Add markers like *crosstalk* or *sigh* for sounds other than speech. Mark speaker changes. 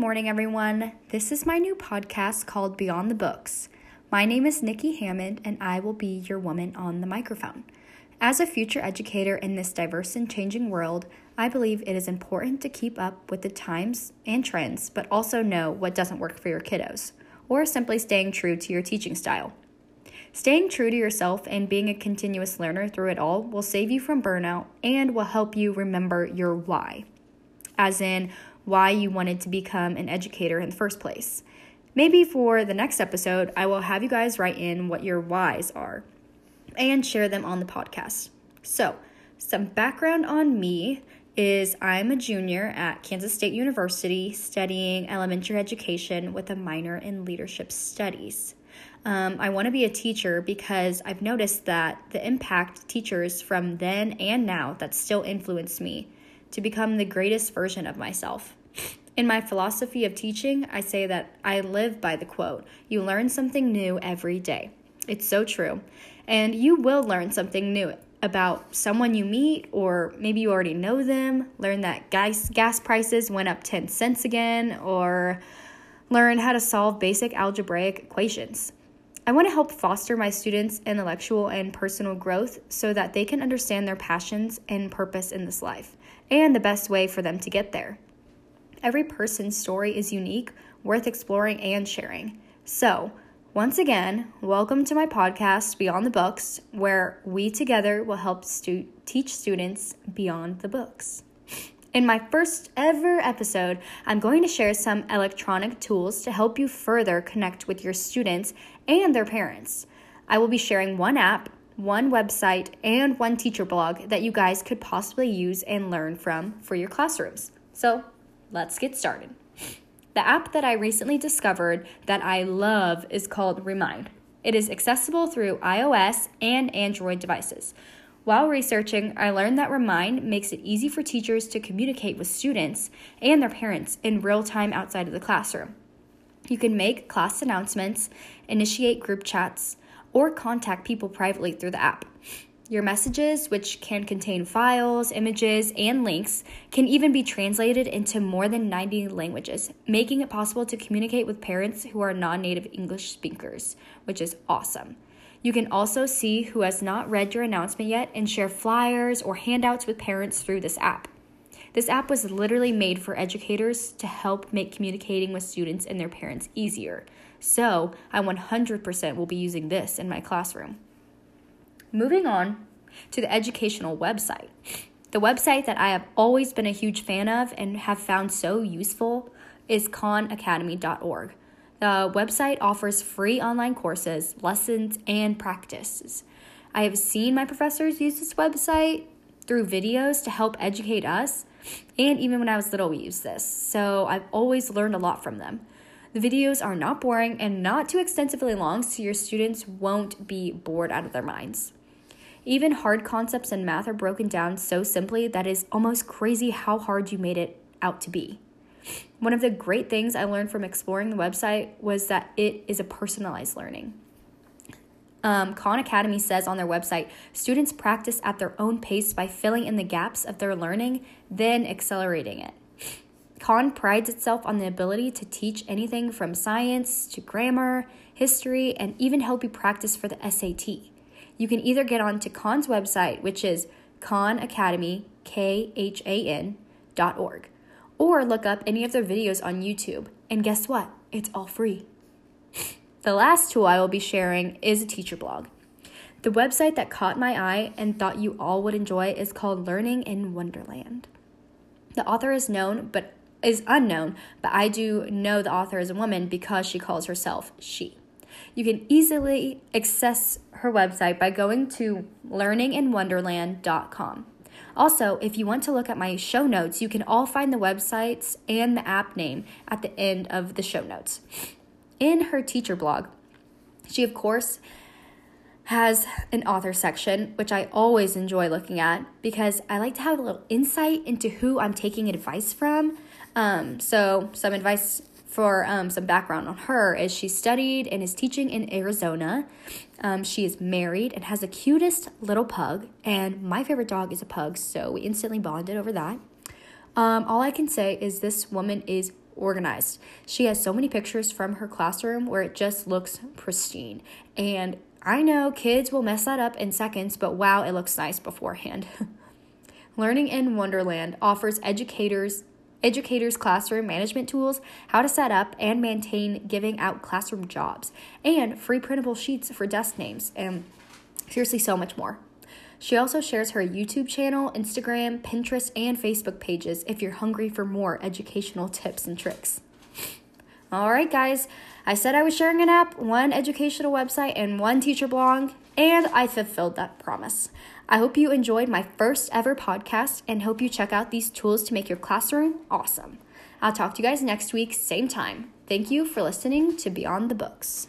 Speaker 1: morning, everyone. This is my new podcast called Beyond the Books. My name is Nikki Hammond, and I will be your woman on the microphone. As a future educator in this diverse and changing world, I believe it is important to keep up with the times and trends, but also know what doesn't work for your kiddos, or simply staying true to your teaching style. Staying true to yourself and being a continuous learner through it all will save you from burnout and will help you remember your why, as in why you wanted to become an educator in the first place. Maybe for the next episode, I will have you guys write in what your whys are and share them on the podcast. So, some background on me is I'm a junior at Kansas State University studying elementary education with a minor in leadership studies. Um, I want to be a teacher because I've noticed that the impact teachers from then and now that still influence me to become the greatest version of myself. In my philosophy of teaching, I say that I live by the quote You learn something new every day. It's so true. And you will learn something new about someone you meet, or maybe you already know them, learn that gas, gas prices went up 10 cents again, or learn how to solve basic algebraic equations. I want to help foster my students' intellectual and personal growth so that they can understand their passions and purpose in this life and the best way for them to get there. Every person's story is unique, worth exploring and sharing. So, once again, welcome to my podcast, Beyond the Books, where we together will help stu- teach students beyond the books. In my first ever episode, I'm going to share some electronic tools to help you further connect with your students and their parents. I will be sharing one app, one website, and one teacher blog that you guys could possibly use and learn from for your classrooms. So let's get started. The app that I recently discovered that I love is called Remind. It is accessible through iOS and Android devices. While researching, I learned that Remind makes it easy for teachers to communicate with students and their parents in real time outside of the classroom. You can make class announcements, initiate group chats, or contact people privately through the app. Your messages, which can contain files, images, and links, can even be translated into more than 90 languages, making it possible to communicate with parents who are non native English speakers, which is awesome. You can also see who has not read your announcement yet and share flyers or handouts with parents through this app. This app was literally made for educators to help make communicating with students and their parents easier. So, I 100% will be using this in my classroom. Moving on to the educational website. The website that I have always been a huge fan of and have found so useful is khanacademy.org. The website offers free online courses, lessons, and practices. I have seen my professors use this website through videos to help educate us, and even when I was little, we used this. So I've always learned a lot from them. The videos are not boring and not too extensively long, so your students won't be bored out of their minds. Even hard concepts in math are broken down so simply that it's almost crazy how hard you made it out to be. One of the great things I learned from exploring the website was that it is a personalized learning. Um, Khan Academy says on their website students practice at their own pace by filling in the gaps of their learning, then accelerating it. Khan prides itself on the ability to teach anything from science to grammar, history, and even help you practice for the SAT you can either get onto Khan's website, which is Khan Academy, K H A N, dot org, or look up any of their videos on YouTube. And guess what? It's all free. *laughs* the last tool I will be sharing is a teacher blog. The website that caught my eye and thought you all would enjoy is called Learning in Wonderland. The author is known but is unknown, but I do know the author is a woman because she calls herself she. You can easily access her website by going to learninginwonderland.com. Also, if you want to look at my show notes, you can all find the websites and the app name at the end of the show notes. In her teacher blog, she, of course, has an author section, which I always enjoy looking at because I like to have a little insight into who I'm taking advice from. Um, so, some advice for um, some background on her is she studied and is teaching in Arizona. Um, she is married and has the cutest little pug, and my favorite dog is a pug, so we instantly bonded over that. Um, all I can say is this woman is organized. She has so many pictures from her classroom where it just looks pristine. And I know kids will mess that up in seconds, but wow, it looks nice beforehand. *laughs* Learning in Wonderland offers educators educators classroom management tools, how to set up and maintain giving out classroom jobs, and free printable sheets for desk names, and seriously so much more. She also shares her YouTube channel, Instagram, Pinterest, and Facebook pages if you're hungry for more educational tips and tricks. All right, guys, I said I was sharing an app, one educational website, and one teacher blog, and I fulfilled that promise. I hope you enjoyed my first ever podcast and hope you check out these tools to make your classroom awesome. I'll talk to you guys next week, same time. Thank you for listening to Beyond the Books.